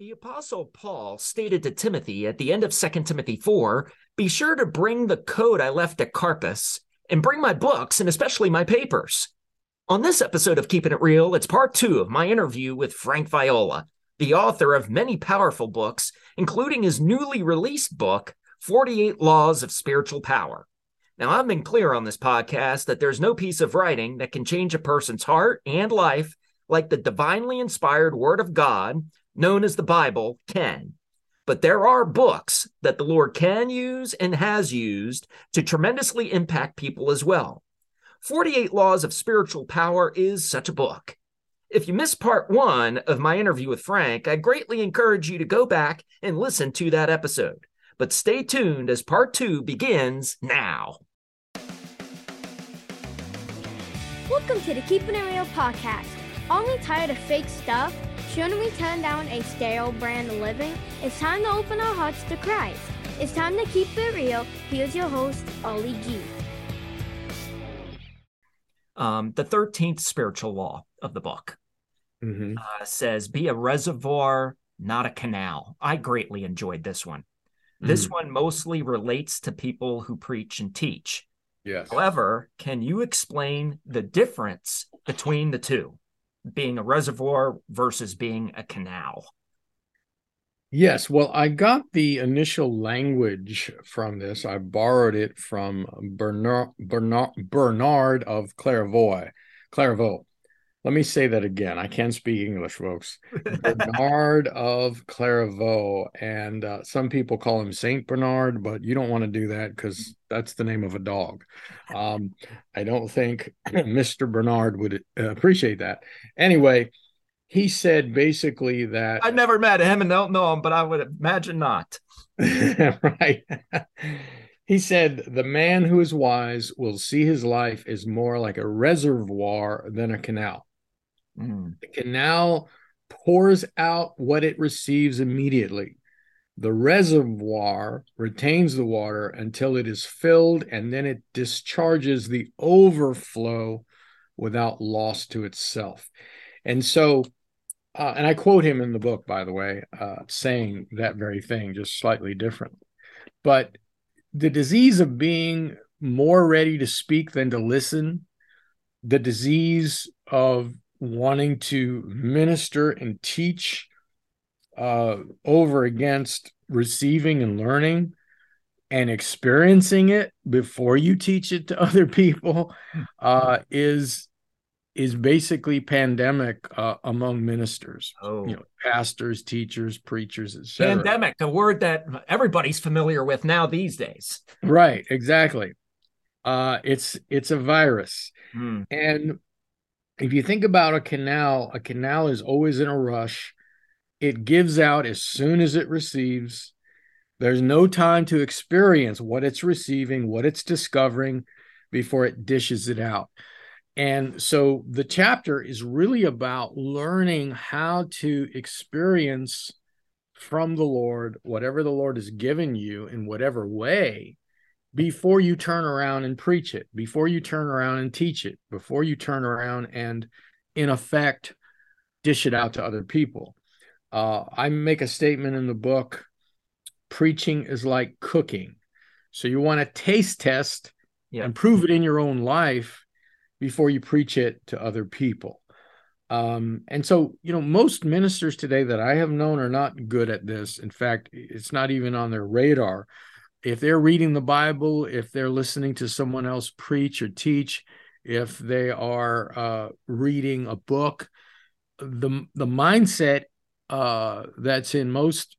The Apostle Paul stated to Timothy at the end of 2 Timothy 4 Be sure to bring the code I left at Carpus and bring my books and especially my papers. On this episode of Keeping It Real, it's part two of my interview with Frank Viola, the author of many powerful books, including his newly released book, 48 Laws of Spiritual Power. Now, I've been clear on this podcast that there's no piece of writing that can change a person's heart and life like the divinely inspired Word of God known as the Bible, can. But there are books that the Lord can use and has used to tremendously impact people as well. 48 Laws of Spiritual Power is such a book. If you missed part one of my interview with Frank, I greatly encourage you to go back and listen to that episode. But stay tuned as part two begins now. Welcome to the Keeping It Real podcast. Only tired of fake stuff? Shouldn't we turn down a stale brand of living? It's time to open our hearts to Christ. It's time to keep it real. Here's your host, Ollie G. Um, the 13th spiritual law of the book Mm-hmm. uh, says, Be a reservoir, not a canal. I greatly enjoyed this one. This Mm. one mostly relates to people who preach and teach. Yes. However, can you explain the difference between the two, being a reservoir versus being a canal? Yes. Well, I got the initial language from this. I borrowed it from Bernard Bernard, Bernard of Clairvaux. Clairvaux. Let me say that again. I can't speak English, folks. Bernard of Clairvaux, and uh, some people call him Saint Bernard, but you don't want to do that because that's the name of a dog. Um, I don't think Mr. Bernard would uh, appreciate that. Anyway, he said basically that I've never met him and don't know him, but I would imagine not. right. he said, The man who is wise will see his life as more like a reservoir than a canal. Mm, The canal pours out what it receives immediately. The reservoir retains the water until it is filled and then it discharges the overflow without loss to itself. And so, uh, and I quote him in the book, by the way, uh, saying that very thing, just slightly different. But the disease of being more ready to speak than to listen, the disease of wanting to minister and teach uh, over against receiving and learning and experiencing it before you teach it to other people uh, is is basically pandemic uh, among ministers oh, you know pastors teachers preachers etc pandemic, a word that everybody's familiar with now these days. right exactly. Uh it's it's a virus. Mm, and if you think about a canal a canal is always in a rush. It gives out as soon as it receives. There's no time to experience what it's receiving what it's discovering before it dishes it out. And so the chapter is really about learning how to experience from the Lord whatever the Lord has given you in whatever way before you turn around and preach it, before you turn around and teach it, before you turn around and, in effect, dish it out to other people. Uh, I make a statement in the book preaching is like cooking. So you want to taste test Yeah. and prove it in your own life before you preach it to other people. Um, and so, you know, most ministers today that I have known are not good at this. In fact, it's not even on their radar. If they're reading the Bible, if they're listening to someone else preach or teach, if they are uh, reading a book, the the mindset uh, that's in most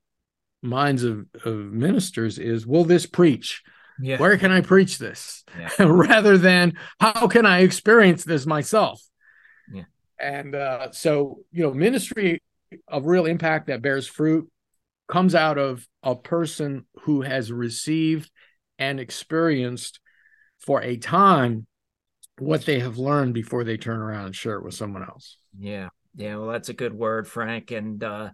minds of, of ministers is, will this preach? yeah. Where can I preach this? Yeah. Rather than how can I experience this myself? Yeah. And uh, so, you know, ministry of real impact that bears fruit comes out of a person who has received and experienced for a time what they have learned before they turn around and share it with someone else. Yeah. Yeah. Well, that's a good word, Frank. And, uh,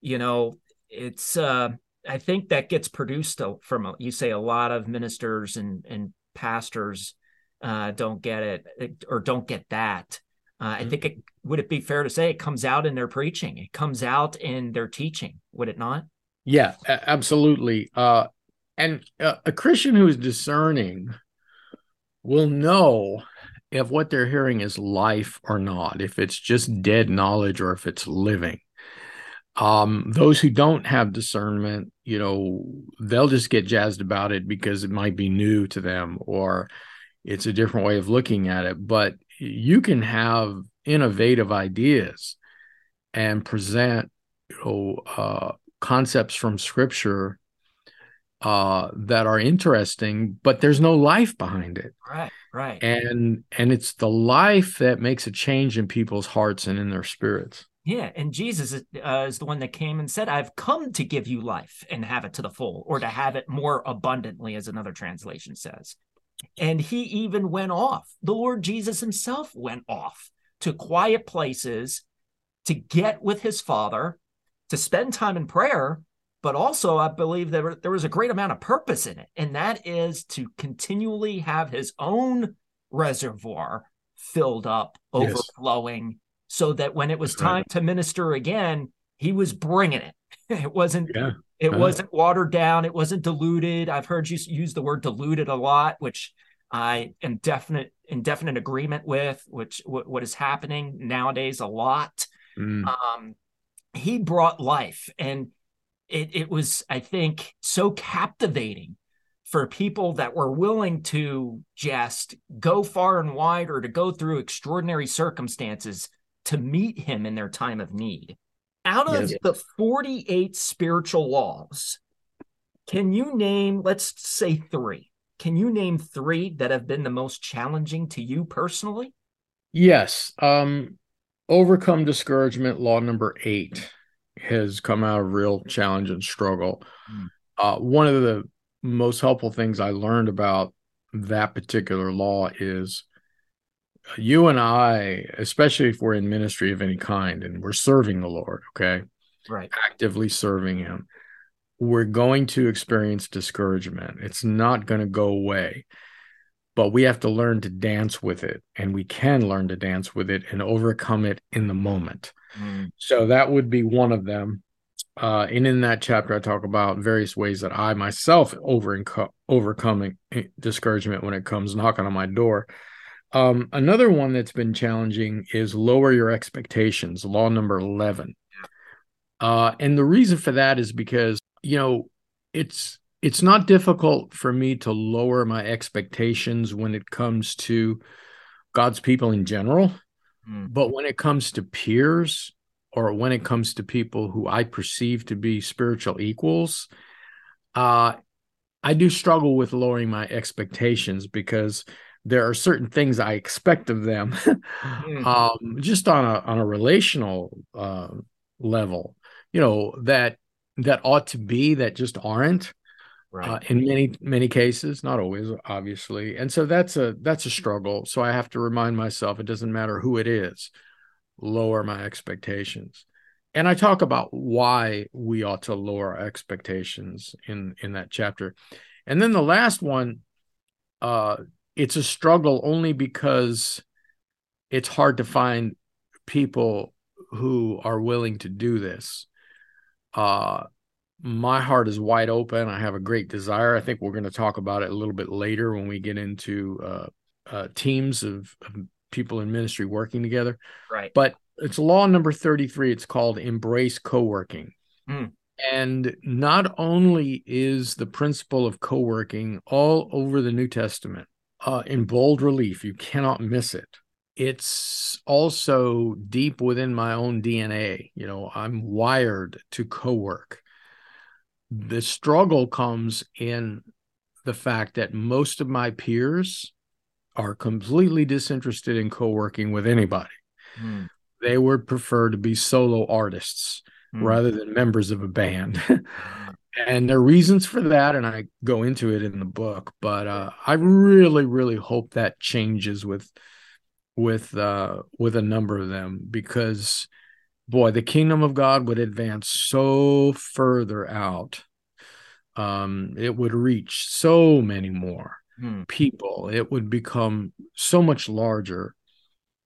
you know, it's, uh, I think that gets produced from, you say a lot of ministers and, and pastors, uh, don't get it or don't get that. Uh, I think it would it be fair to say it comes out in their preaching. It comes out in their teaching, would it not? Yeah, absolutely. Uh, and uh, a Christian who is discerning will know if what they're hearing is life or not, if it's just dead knowledge or if it's living. Um, those who don't have discernment, you know, they'll just get jazzed about it because it might be new to them or it's a different way of looking at it. But you can have innovative ideas and present, you know, uh, concepts from scripture uh, that are interesting, but there's no life behind it. Right, right. And and it's the life that makes a change in people's hearts and in their spirits. Yeah, and Jesus is, uh, is the one that came and said, "I've come to give you life and have it to the full, or to have it more abundantly," as another translation says. And he even went off. The Lord Jesus himself went off to quiet places to get with his Father, to spend time in prayer, but also I believe there, there was a great amount of purpose in it, and that is to continually have his own reservoir filled up, overflowing, yes. so that when it was That's time right. to minister again, he was bringing it. It wasn't. Yeah. It uh-huh. wasn't watered down. It wasn't diluted. I've heard you use the word diluted a lot, which I am definite in definite agreement with. Which w- what is happening nowadays a lot. Mm. Um, he brought life, and it, it was, I think, so captivating for people that were willing to just go far and wide or to go through extraordinary circumstances to meet him in their time of need. Out of yes. the 48 spiritual laws, can you name, let's say three? Can you name three that have been the most challenging to you personally? Yes. Um, overcome discouragement, law number eight has come out of real challenge and struggle. Mm. Uh, one of the most helpful things I learned about that particular law is you and I, especially if we're in ministry of any kind and we're serving the Lord, okay? Right. Actively serving Him, we're going to experience discouragement. It's not going to go away, but we have to learn to dance with it. And we can learn to dance with it and overcome it in the moment. Mm. So that would be one of them. Uh, and in that chapter, I talk about various ways that I myself over overcoming discouragement when it comes knocking on my door. Um, another one that's been challenging is lower your expectations, law number 11. Uh, and the reason for that is because, you know, it's it's not difficult for me to lower my expectations when it comes to God's people in general. Mm. But when it comes to peers or when it comes to people who I perceive to be spiritual equals, uh, I do struggle with lowering my expectations because there are certain things I expect of them, mm. um, just on a on a relational uh, level, you know that that ought to be that just aren't. Right. Uh, in many many cases not always obviously and so that's a that's a struggle so i have to remind myself it doesn't matter who it is lower my expectations and i talk about why we ought to lower our expectations in in that chapter and then the last one uh it's a struggle only because it's hard to find people who are willing to do this uh my heart is wide open. I have a great desire. I think we're going to talk about it a little bit later when we get into uh, uh, teams of, of, people in ministry working together. Right. But it's law number 33. It's called embrace co working. Mm. And not only is the principle of co working all over the New Testament uh, in bold relief, you cannot miss it. It's also deep within my own DNA. You know, I'm wired to co work the struggle comes in the fact that most of my peers are completely disinterested in co-working with anybody. Mm. They would prefer to be solo artists mm. rather than members of a band. and there are reasons for that and I go into it in the book, but uh, I really really hope that changes with with uh with a number of them because boy, the kingdom of God would advance so further out. Um, it would reach so many more hmm. people. It would become so much larger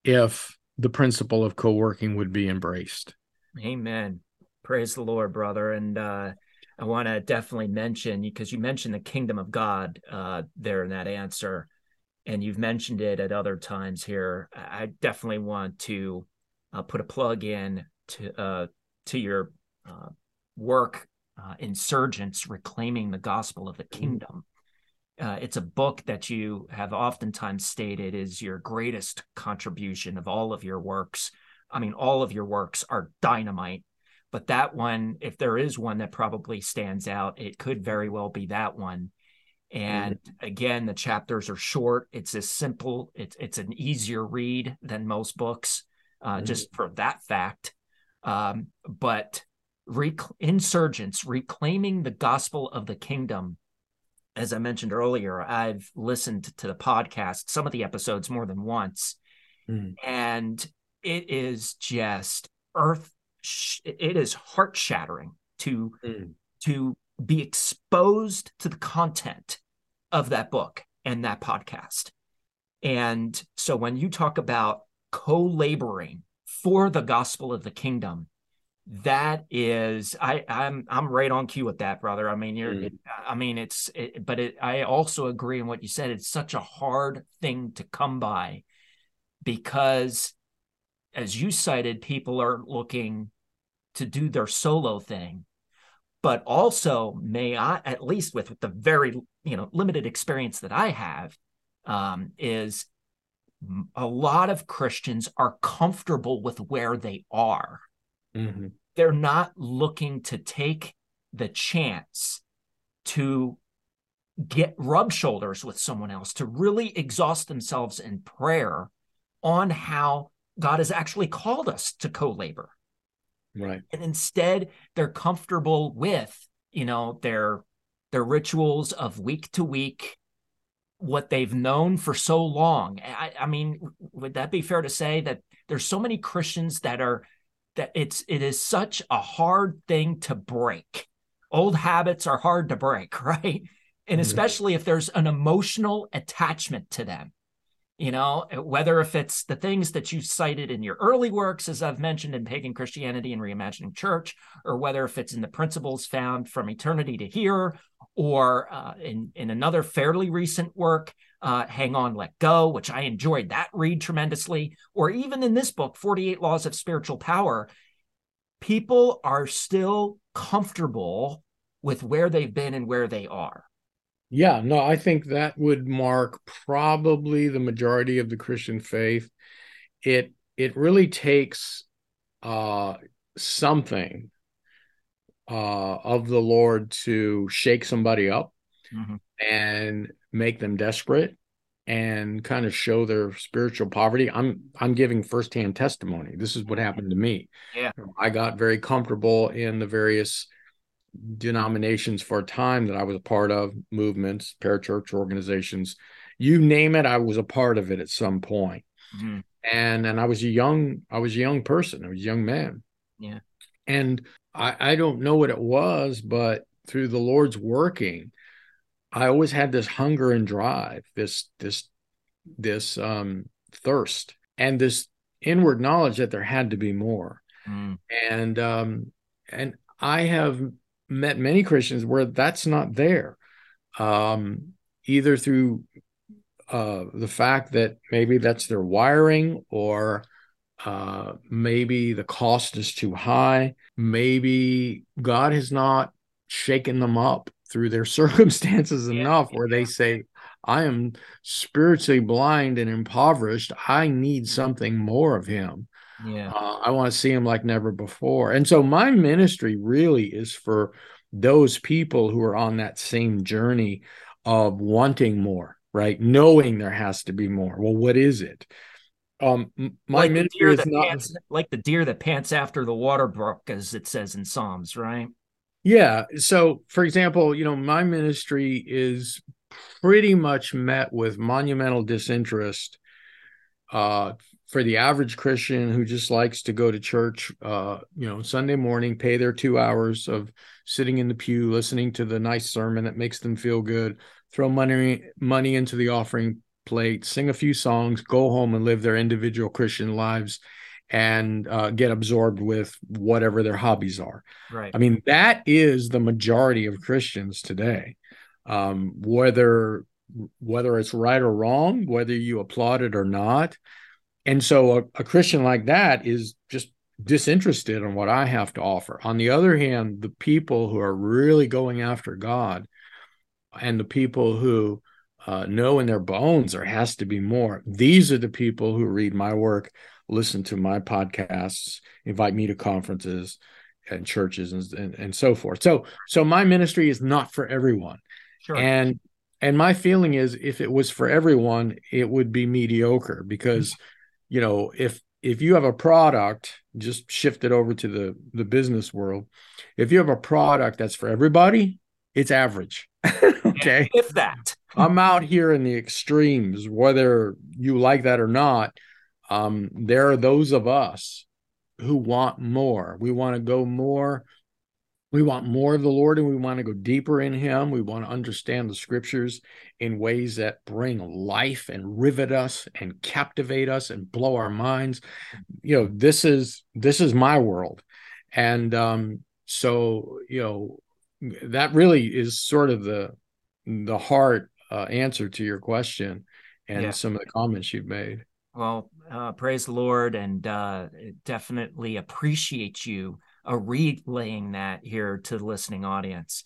if the principle of co-working would be embraced. Amen. Praise the Lord, brother. And uh, I want to definitely mention because you mentioned the kingdom of God uh, there in that answer, and you've mentioned it at other times here. I definitely want to uh, put a plug in to uh, to your uh, work, uh, Insurgence Reclaiming the Gospel of the mm-hmm. Kingdom. Uh, it's a book that you have oftentimes stated is your greatest contribution of all of your works. I mean, all of your works are dynamite, but that one, if there is one that probably stands out, it could very well be that one. And mm-hmm. again, the chapters are short. It's as simple. It's it's an easier read than most books, uh, mm-hmm. just for that fact. Um, but rec- insurgence reclaiming the gospel of the kingdom as I mentioned earlier, I've listened to the podcast, some of the episodes more than once, mm. and it is just earth. It is heart shattering to mm. to be exposed to the content of that book and that podcast. And so when you talk about co-laboring for the gospel of the kingdom, that is i i'm i'm right on cue with that brother i mean you're mm. i mean it's it, but it, i also agree in what you said it's such a hard thing to come by because as you cited people are looking to do their solo thing but also may i at least with, with the very you know limited experience that i have um, is a lot of christians are comfortable with where they are Mm-hmm. They're not looking to take the chance to get rub shoulders with someone else, to really exhaust themselves in prayer on how God has actually called us to co labor. Right. And instead, they're comfortable with, you know, their their rituals of week to week, what they've known for so long. I, I mean, would that be fair to say that there's so many Christians that are that it's it is such a hard thing to break. Old habits are hard to break, right? And mm-hmm. especially if there's an emotional attachment to them. You know, whether if it's the things that you cited in your early works, as I've mentioned in Pagan Christianity and Reimagining Church, or whether if it's in the principles found from eternity to here, or uh, in, in another fairly recent work uh, Hang On, Let Go, which I enjoyed that read tremendously, or even in this book, 48 Laws of Spiritual Power, people are still comfortable with where they've been and where they are. Yeah, no, I think that would mark probably the majority of the Christian faith. It it really takes uh, something uh, of the Lord to shake somebody up mm-hmm. and make them desperate and kind of show their spiritual poverty. I'm I'm giving firsthand testimony. This is what happened to me. Yeah. I got very comfortable in the various denominations for a time that I was a part of, movements, parachurch organizations, you name it, I was a part of it at some point. Mm-hmm. And and I was a young, I was a young person, I was a young man. Yeah. And I, I don't know what it was, but through the Lord's working, I always had this hunger and drive, this this this um, thirst, and this inward knowledge that there had to be more. Mm. And um, and I have met many Christians where that's not there, um, either through uh, the fact that maybe that's their wiring or uh, maybe the cost is too high. Maybe God has not shaken them up through their circumstances yeah, enough where yeah. they say, I am spiritually blind and impoverished. I need something more of him. Yeah. Uh, I want to see him like never before. And so my ministry really is for those people who are on that same journey of wanting more, right? Knowing there has to be more. Well, what is it? Um, my like ministry is not pants, like the deer that pants after the water brook, as it says in Psalms, right? Yeah. So, for example, you know, my ministry is pretty much met with monumental disinterest uh, for the average Christian who just likes to go to church, uh, you know, Sunday morning, pay their two hours of sitting in the pew, listening to the nice sermon that makes them feel good, throw money money into the offering plate, sing a few songs, go home and live their individual Christian lives and uh, get absorbed with whatever their hobbies are. Right. I mean, that is the majority of Christians today. Um, whether whether it's right or wrong, whether you applaud it or not. And so a, a Christian like that is just disinterested in what I have to offer. On the other hand, the people who are really going after God and the people who uh, know in their bones there has to be more, these are the people who read my work, listen to my podcasts, invite me to conferences and churches and, and, and so forth. So, so my ministry is not for everyone. Sure. And and my feeling is if it was for everyone, it would be mediocre because, you know, if if you have a product, just shift it over to the the business world. If you have a product that's for everybody, it's average. okay. If that. I'm out here in the extremes, whether you like that or not. Um, there are those of us who want more. We want to go more. We want more of the Lord and we want to go deeper in Him. We want to understand the scriptures in ways that bring life and rivet us and captivate us and blow our minds. You know, this is this is my world. And um, so, you know, that really is sort of the the heart uh, answer to your question and yeah. some of the comments you've made. Well, uh, praise the Lord, and uh, definitely appreciate you uh, relaying that here to the listening audience.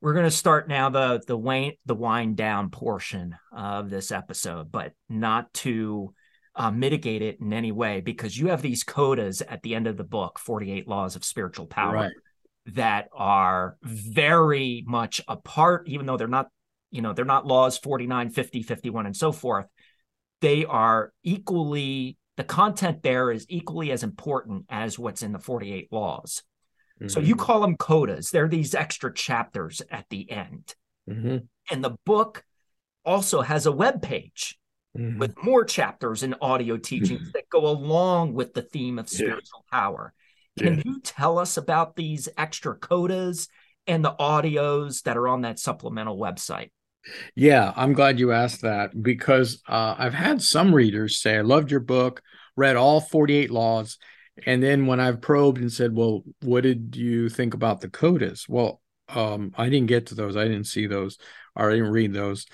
We're going to start now the the wind the wind down portion of this episode, but not to uh, mitigate it in any way because you have these codas at the end of the book, Forty Eight Laws of Spiritual Power. Right that are very much apart, even though they're not, you know, they're not laws 49, 50, 51, and so forth. They are equally, the content there is equally as important as what's in the 48 laws. Mm-hmm. So you mm-hmm. call them codas. They're these extra chapters at the end. Mm-hmm. And the book also has a web page mm-hmm. with more chapters and audio teachings that go along with the theme of spiritual yeah. power. Can yeah. you tell us about these extra codas and the audios that are on that supplemental website? Yeah, I'm glad you asked that because uh, I've had some readers say, I loved your book, read all 48 laws. And then when I've probed and said, Well, what did you think about the codas? Well, um, I didn't get to those. I didn't see those or I didn't read those.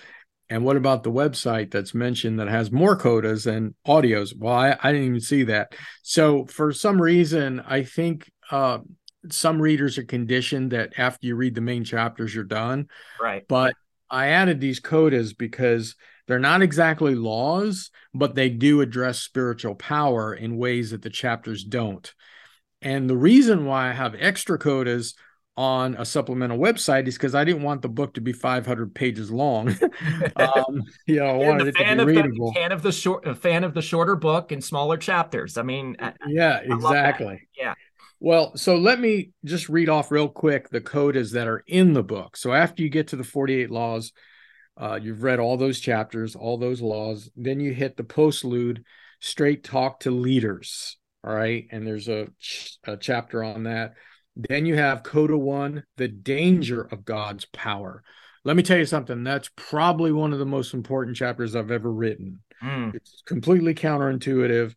And what about the website that's mentioned that has more codas and audios? Well, I, I didn't even see that. So for some reason, I think uh, some readers are conditioned that after you read the main chapters, you're done. Right. But I added these codas because they're not exactly laws, but they do address spiritual power in ways that the chapters don't. And the reason why I have extra codas on a supplemental website is because I didn't want the book to be 500 pages long. um, you know, I wanted it to be readable. The, fan of the short, a fan of the shorter book and smaller chapters. I mean, yeah, I, exactly. yeah. Well, so let me just read off real quick the codas that are in the book. So after you get to the 48 laws, uh, you've read all those chapters, all those laws. Then you hit the postlude, straight talk to leaders. All right, and there's a, a chapter on that then you have Coda 1, the danger of God's power. Let me tell you something, that's probably one of the most important chapters I've ever written. Mm. It's completely counterintuitive,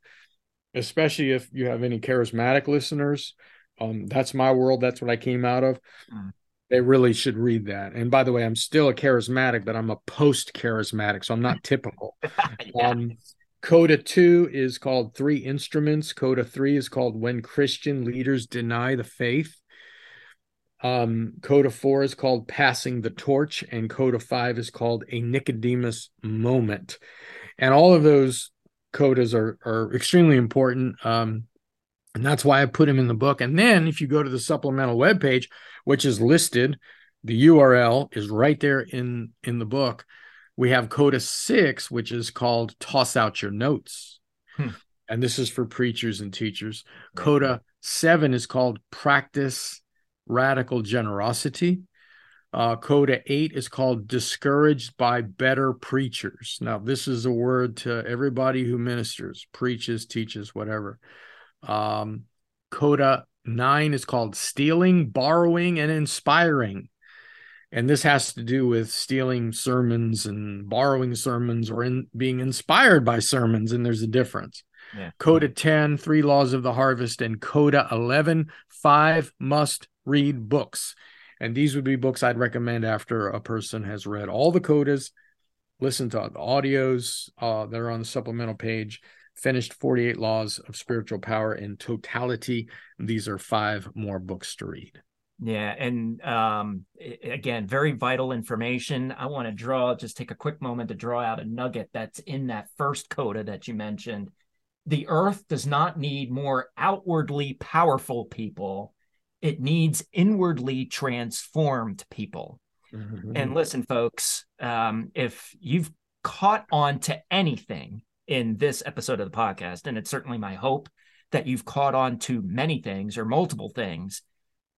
especially if you have any charismatic listeners. Um, that's my world, that's what I came out of. Mm. They really should read that. And by the way, I'm still a charismatic, but I'm a post charismatic, so I'm not typical. yeah. um, Coda 2 is called Three Instruments. Coda 3 is called When Christian Leaders Deny the Faith. Um, Coda 4 is called Passing the Torch, and Coda 5 is called A Nicodemus Moment. And all of those codas are, are extremely important. Um, and that's why I put them in the book. And then if you go to the supplemental webpage, which is listed, the URL is right there in, in the book we have Coda 6, which is called Toss Out Your Notes. Hmm. And this is for preachers and teachers. Coda 7 is called Practice Radical Generosity. Uh, Coda 8 is called Discouraged by Better Preachers. Now, this is a word to everybody who ministers, preaches, teaches, whatever. Um, Coda 9 is called Stealing, Borrowing, and Inspiring. and this has to do with stealing sermons and borrowing sermons or in being inspired by sermons and there's a difference yeah. coda 10 three laws of the harvest and coda 11 five must read books and these would be books i'd recommend after a person has read all the codas listen to the audios uh, that are on the supplemental page finished 48 laws of spiritual power in totality these are five more books to read yeah, and um, again, very vital information. I want to draw, just take a quick moment to draw out a nugget that's in that first coda that you mentioned. The earth does not need more outwardly powerful people, it needs inwardly transformed people. Mm-hmm. And listen, folks, um, if you've caught on to anything in this episode of the podcast, and it's certainly my hope that you've caught on to many things or multiple things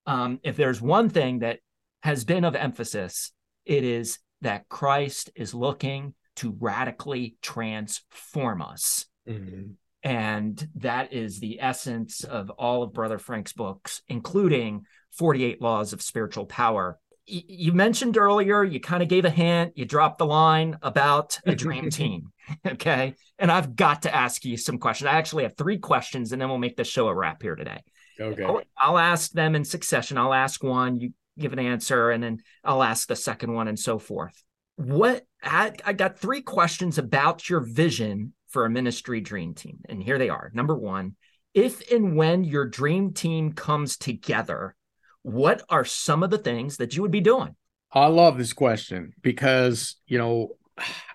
um, if there's one thing that has been of emphasis, it is that Christ is looking to radically transform us. Mm-hmm. And that is the essence of all of Brother Frank's books, including 48 Laws of Spiritual Power. Y- you mentioned earlier, you kind of gave a hint, you dropped the line about a dream team. Okay. And I've got to ask you some questions. I actually have three questions, and then we'll make the show a wrap here today. Okay. I'll, I'll ask them in succession. I'll ask one, you give an answer, and then I'll ask the second one, and so forth. What I, I got three questions about your vision for a ministry dream team, and here they are. Number one, if and when your dream team comes together, what are some of the things that you would be doing? I love this question because, you know,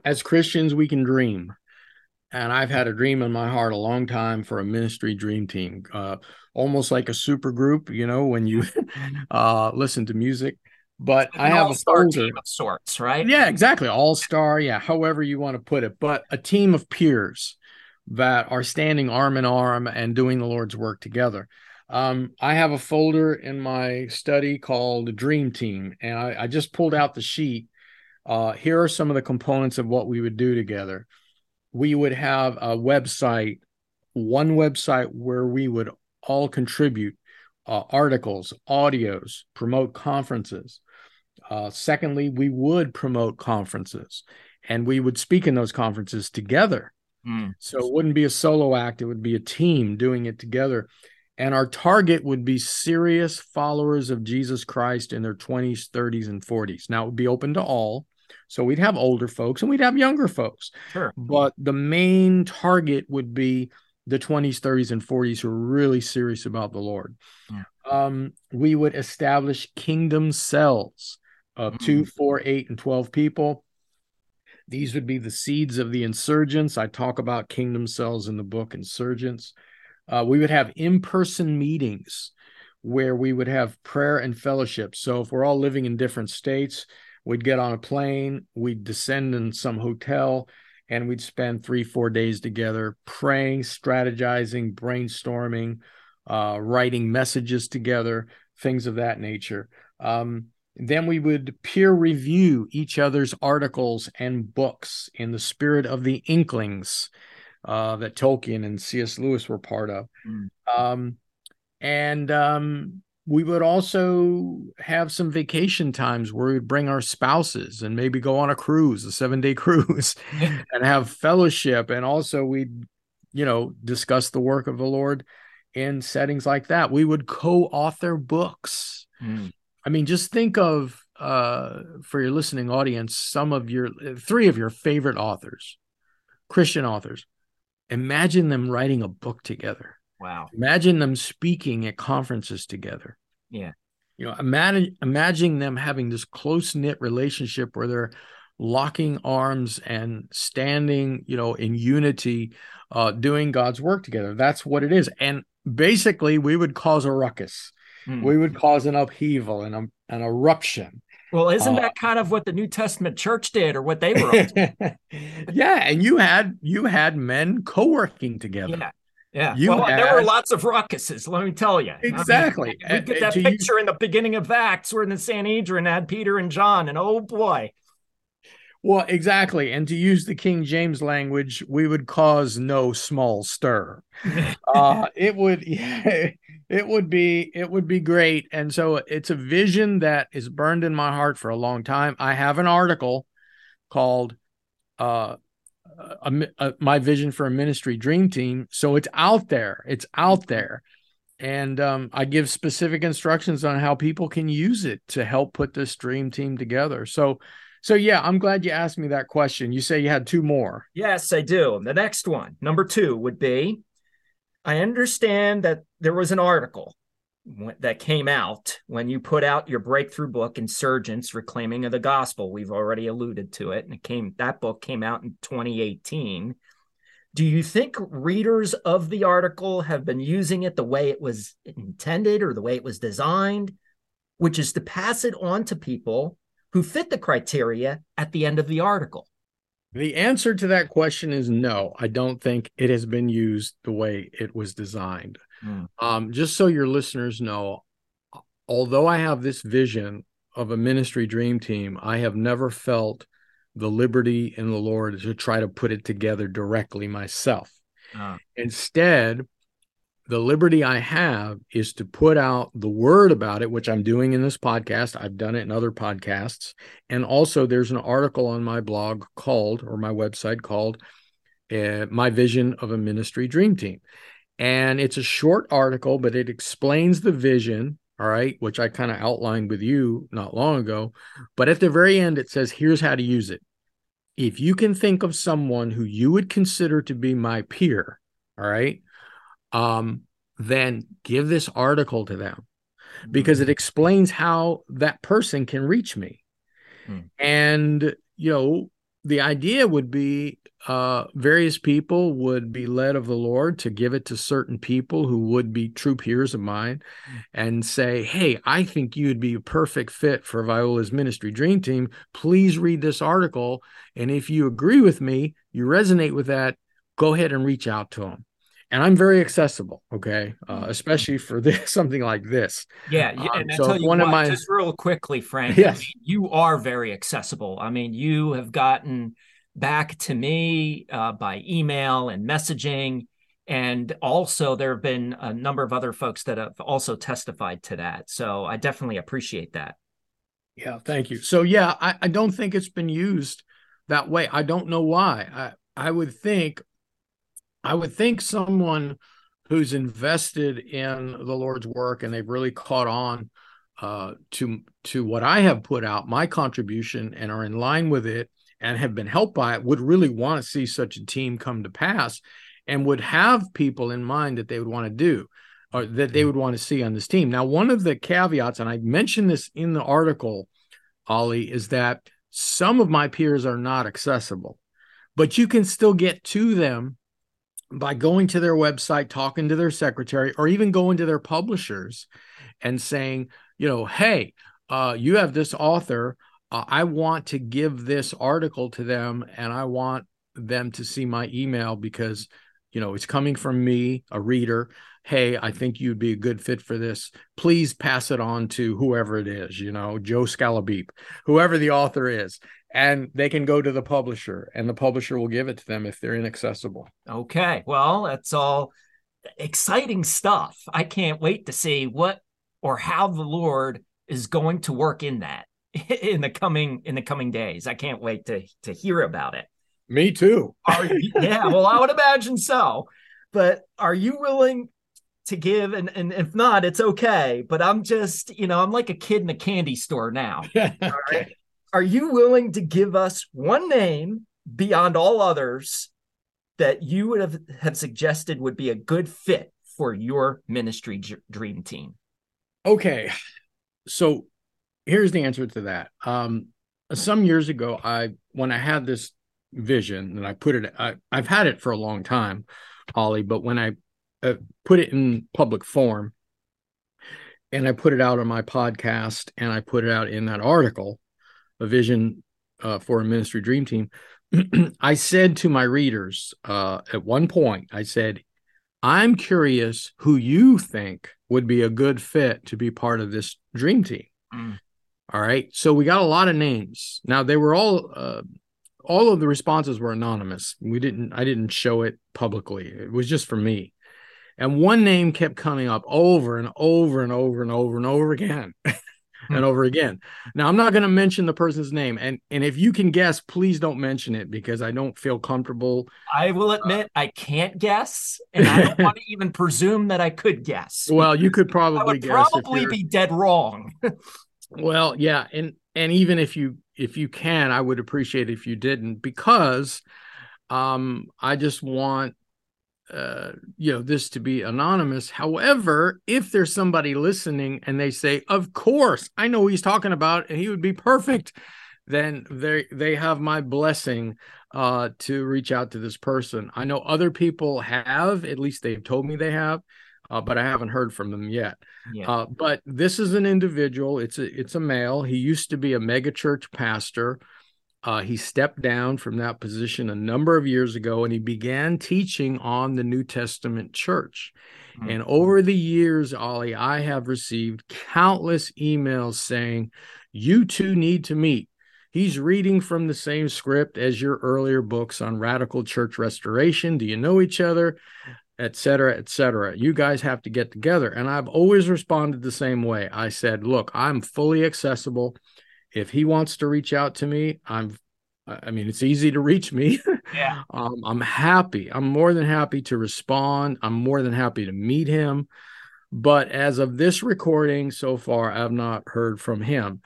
as Christians, we can dream. And I've had a dream in my heart a long time for a ministry dream team. Uh, almost like a super group, you know, when you uh, listen to music. But like I have a folder of sorts, right? Yeah, exactly. All star, yeah, however you want to put it. But a team of peers that are standing arm in arm and doing the Lord's work together. Um, I have a folder in my study called Dream Team, and I, I just pulled out the sheet. Uh, here are some of the components of what we would do together. We would have a website, one website where we would all contribute uh, articles, audios, promote conferences. Uh, secondly, we would promote conferences and we would speak in those conferences together. Mm. So it wouldn't be a solo act, it would be a team doing it together. And our target would be serious followers of Jesus Christ in their 20s, 30s, and 40s. Now, it would be open to all. So we'd have older folks and we'd have younger folks. Sure. But the main target would be the 20s, 30s, and 40s who are really serious about the Lord. Yeah. Um, we would establish kingdom cells of mm-hmm. two, four, eight, and 12 people. These would be the seeds of the insurgents. I talk about kingdom cells in the book Insurgence. Uh, we would have in person meetings where we would have prayer and fellowship. So if we're all living in different states, we'd get on a plane, we'd descend in some hotel, and we'd spend three, four days together praying, strategizing, brainstorming, uh, writing messages together, things of that nature. Um, then we would peer review each other's articles and books in the spirit of the Inklings uh, that Tolkien and C.S. Lewis were part of. Mm. Um, and um, we would also have some vacation times where we'd bring our spouses and maybe go on a cruise, a seven day cruise, and have fellowship. And also, we'd, you know, discuss the work of the Lord in settings like that. We would co author books. Mm. I mean, just think of, uh, for your listening audience, some of your three of your favorite authors, Christian authors. Imagine them writing a book together. Wow. Imagine them speaking at conferences together. Yeah. You know, imagine imagining them having this close knit relationship where they're locking arms and standing, you know, in unity, uh, doing God's work together. That's what it is. And basically, we would cause a ruckus. Mm. We would cause an upheaval and a, an eruption. Well, isn't uh, that kind of what the New Testament church did, or what they were? yeah, and you had you had men co-working together. Yeah, yeah. You well, had... there were lots of ruckuses, let me tell you. Exactly. I mean, we get that picture in the beginning of Acts where in the Sanhedrin had Peter and John, and oh boy. Well, exactly. And to use the King James language, we would cause no small stir. uh, it would, yeah, it would be it would be great. And so it's a vision that is burned in my heart for a long time. I have an article called uh a, a, my vision for a ministry dream team. So it's out there it's out there. And um, i give specific instructions on how people can use it to help put this dream team together. So so yeah i'm glad you asked me that question. You say you had two more. Yes i do. The next one number two would be I understand that there was an article that came out when you put out your breakthrough book insurgence reclaiming of the gospel. We've already alluded to it and it came that book came out in 2018 do you think readers of the article have been using it the way it was intended or the way it was designed which is to pass it on to people who fit the criteria at the end of the article the answer to that question is no. I don't think it has been used the way it was designed. Mm. Um, just so your listeners know, although I have this vision of a ministry dream team, I have never felt the liberty in the Lord to try to put it together directly myself. Uh. Instead, the liberty I have is to put out the word about it, which I'm doing in this podcast. I've done it in other podcasts. And also, there's an article on my blog called, or my website called, uh, My Vision of a Ministry Dream Team. And it's a short article, but it explains the vision, all right, which I kind of outlined with you not long ago. But at the very end, it says, here's how to use it. If you can think of someone who you would consider to be my peer, all right, um, then give this article to them because it mm-hmm. explains how that person can reach me. Hmm. And, you know, the idea would be uh, various people would be led of the Lord to give it to certain people who would be true peers of mine and say, Hey, I think you'd be a perfect fit for Viola's ministry dream team. Please read this article. And if you agree with me, you resonate with that, go ahead and reach out to them and I'm very accessible. Okay, uh, mm-hmm. especially for this something like this. Yeah, yeah. Um, and so one what, of my just real quickly, Frank. Yes, I mean, you are very accessible. I mean, you have gotten back to me uh, by email and messaging. And also, there have been a number of other folks that have also testified to that. So I definitely appreciate that. Yeah, thank you. So, yeah, I, I don't think it's been used that way. I don't know why. I, I would think I would think someone who's invested in the Lord's work and they've really caught on uh, to to what I have put out, my contribution, and are in line with it and have been helped by it, would really want to see such a team come to pass, and would have people in mind that they would want to do or that they would want to see on this team. Now, one of the caveats, and I mentioned this in the article, Ollie, is that some of my peers are not accessible, but you can still get to them by going to their website, talking to their secretary, or even going to their publishers and saying, you know, hey, uh, you have this author. Uh, I want to give this article to them and I want them to see my email because, you know, it's coming from me, a reader. Hey, I think you'd be a good fit for this. Please pass it on to whoever it is, you know, Joe Scalabeep, whoever the author is and they can go to the publisher and the publisher will give it to them if they're inaccessible. Okay. Well, that's all exciting stuff. I can't wait to see what or how the Lord is going to work in that in the coming in the coming days. I can't wait to to hear about it. Me too. you, yeah, well, I would imagine so. But are you willing to give and, and if not it's okay but i'm just you know i'm like a kid in a candy store now all right are you willing to give us one name beyond all others that you would have, have suggested would be a good fit for your ministry j- dream team? Okay. So here's the answer to that. Um, some years ago, I when I had this vision and I put it, I, have had it for a long time, Ollie, but when I uh, put it in public form and I put it out on my podcast and I put it out in that article, a vision uh, for a ministry dream team, I said to my readers uh, at one point, I said, I'm curious who you think would be a good fit to be part of this dream team. Mm. All right. So we got a lot of names. Now they were all uh, all of the responses were anonymous. We didn't I didn't show it publicly. It was just for me. And one name kept coming up over and over and over and over and over again. and over again. Now I'm not going to mention the person's name, and and if you can guess, please don't mention it because I don't feel comfortable. I will admit uh, I can't guess, and I don't want to even presume that I could guess. Well, you could probably guess. probably be dead wrong. well, yeah, and and even if you if you can, I would appreciate if you didn't because um I just want uh, you know this to be anonymous. However if there's somebody listening and they say of course i know he's talking about and he would be perfect then they they have my blessing uh, to reach out to this person. I know other people have at least they've told me they have uh, but i haven't heard from them yet. Yeah. Uh, but this is an individual. It's a it's a male. He used to be a megachurch pastor uh, he stepped down from that position a number of years ago and he began teaching on the New Testament church. Mm-hmm. And over the years, Ollie, I have received countless emails saying, You two need to meet. He's reading from the same script as your earlier books on radical church restoration. Do you know each other? Et cetera, et cetera. You guys have to get together. And I've always responded the same way. I said, Look, I'm fully accessible if he wants to reach out to me, I'm I mean, it's easy to reach me. Yeah. um, I'm happy. I'm more than happy to respond. I'm more than happy to meet him. But as of this recording so far, I've not heard from him.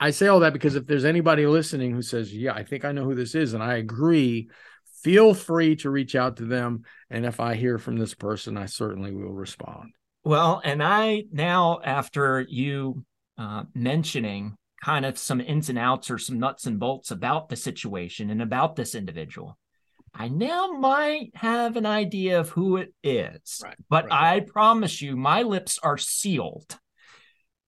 I say all that because if there's anybody listening who says, Yeah, I think I know who this is, and I agree, feel free to reach out to them. And if I hear from this person, I certainly will respond. Well, and I now, after you uh, mentioning kind of some ins and outs or some nuts and bolts about the situation and about this individual. I now might have an idea of who it is, right, but right. I promise you, my lips are sealed.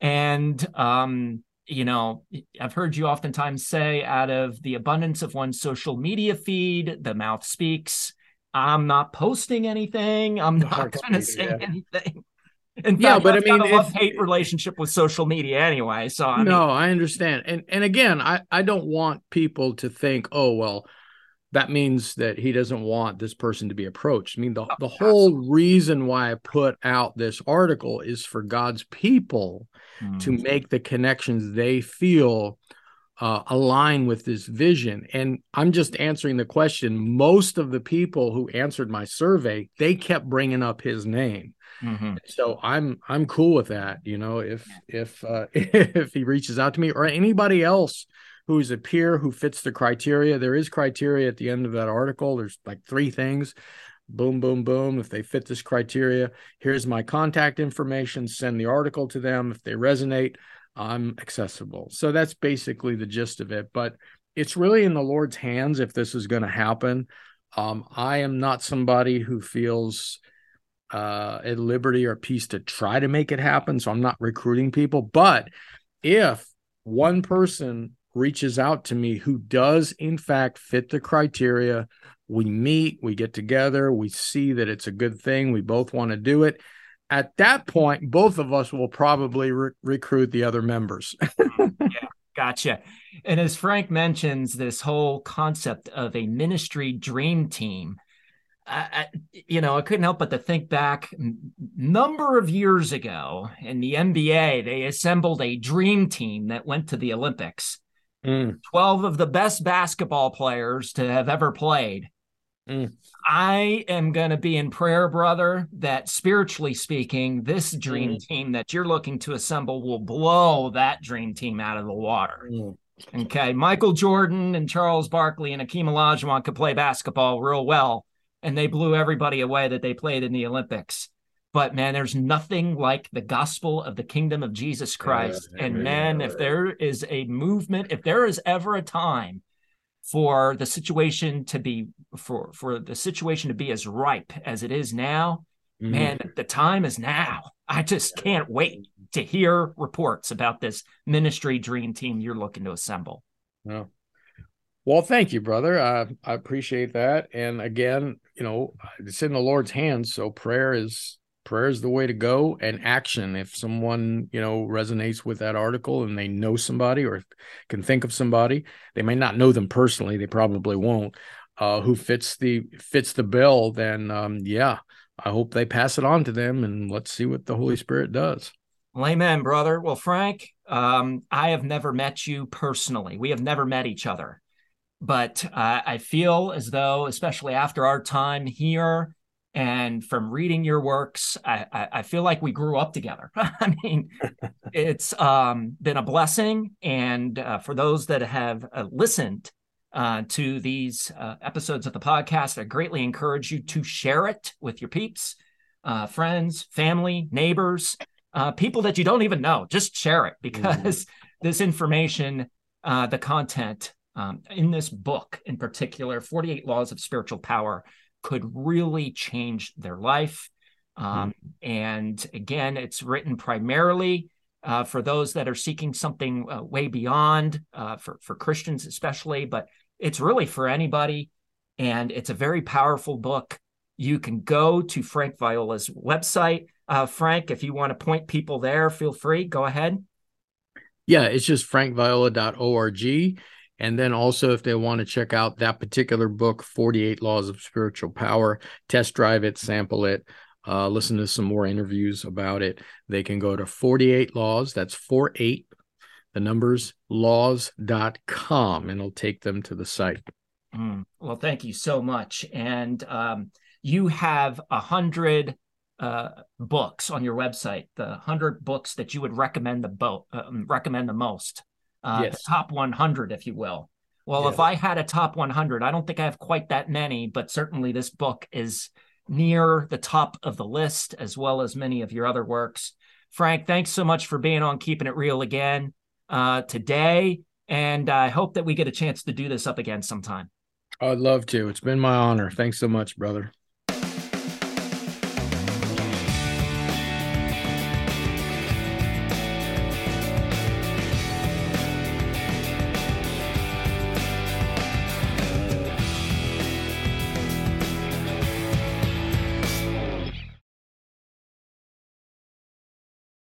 And, um, you know, I've heard you oftentimes say, out of the abundance of one's social media feed, the mouth speaks. I'm not posting anything. I'm not going to say yeah. anything. In yeah, but I mean, a love hate relationship with social media anyway. So I no, mean, I understand, and and again, I I don't want people to think, oh well, that means that he doesn't want this person to be approached. I mean, the oh, the whole absolutely. reason why I put out this article is for God's people mm. to make the connections they feel uh, align with this vision. And I'm just answering the question. Most of the people who answered my survey, they kept bringing up his name. Mm-hmm. So I'm I'm cool with that. You know, if if uh, if he reaches out to me or anybody else who's a peer who fits the criteria, there is criteria at the end of that article. There's like three things. Boom, boom, boom. If they fit this criteria, here's my contact information. Send the article to them. If they resonate, I'm accessible. So that's basically the gist of it. But it's really in the Lord's hands if this is going to happen. Um, I am not somebody who feels uh, at liberty or peace to try to make it happen. So I'm not recruiting people. But if one person reaches out to me who does, in fact, fit the criteria, we meet, we get together, we see that it's a good thing, we both want to do it. At that point, both of us will probably re- recruit the other members. yeah, gotcha. And as Frank mentions, this whole concept of a ministry dream team I, you know, I couldn't help but to think back number of years ago in the NBA, they assembled a dream team that went to the Olympics. Mm. 12 of the best basketball players to have ever played. Mm. I am going to be in prayer, brother, that spiritually speaking, this dream mm. team that you're looking to assemble will blow that dream team out of the water. Mm. Okay. Michael Jordan and Charles Barkley and Akeem Olajuwon could play basketball real well and they blew everybody away that they played in the Olympics. But man, there's nothing like the gospel of the kingdom of Jesus Christ. Yeah, and man, if there is a movement, if there is ever a time for the situation to be for for the situation to be as ripe as it is now, mm-hmm. man, the time is now. I just can't wait to hear reports about this ministry dream team you're looking to assemble. Well, well, thank you, brother. I I appreciate that. And again, you know, it's in the Lord's hands. So prayer is prayer is the way to go and action. If someone, you know, resonates with that article and they know somebody or can think of somebody, they may not know them personally, they probably won't, uh, who fits the fits the bill, then um, yeah, I hope they pass it on to them and let's see what the Holy Spirit does. Amen, brother. Well, Frank, um, I have never met you personally. We have never met each other. But uh, I feel as though, especially after our time here and from reading your works, I, I, I feel like we grew up together. I mean, it's um, been a blessing. And uh, for those that have uh, listened uh, to these uh, episodes of the podcast, I greatly encourage you to share it with your peeps, uh, friends, family, neighbors uh, people that you don't even know. Just share it because mm. this information, uh, the content um, in this book in particular, 48 Laws of Spiritual Power, could really change their life. Um, mm. And again, it's written primarily uh, for those that are seeking something uh, way beyond, uh, for, for Christians especially, but it's really for anybody. And it's a very powerful book. You can go to Frank Viola's website, uh, Frank, if you want to point people there, feel free. Go ahead. Yeah, it's just frankviola.org. And then also, if they want to check out that particular book, 48 Laws of Spiritual Power, test drive it, sample it, uh, listen to some more interviews about it, they can go to 48 Laws. That's 48, the numbers, laws.com, and it'll take them to the site. Mm, well, thank you so much. And um, you have a hundred uh, books on your website, the hundred books that you would recommend the boat uh, recommend the most, uh, yes. the top 100, if you will. Well, if I had a top 100, I don't think I have quite that many, but certainly this book is near the top of the list, as well as many of your other works. Frank, thanks so much for being on Keeping It Real again uh, today, and I hope that we get a chance to do this up again sometime. I'd love to. It's been my honor. Thanks so much, brother.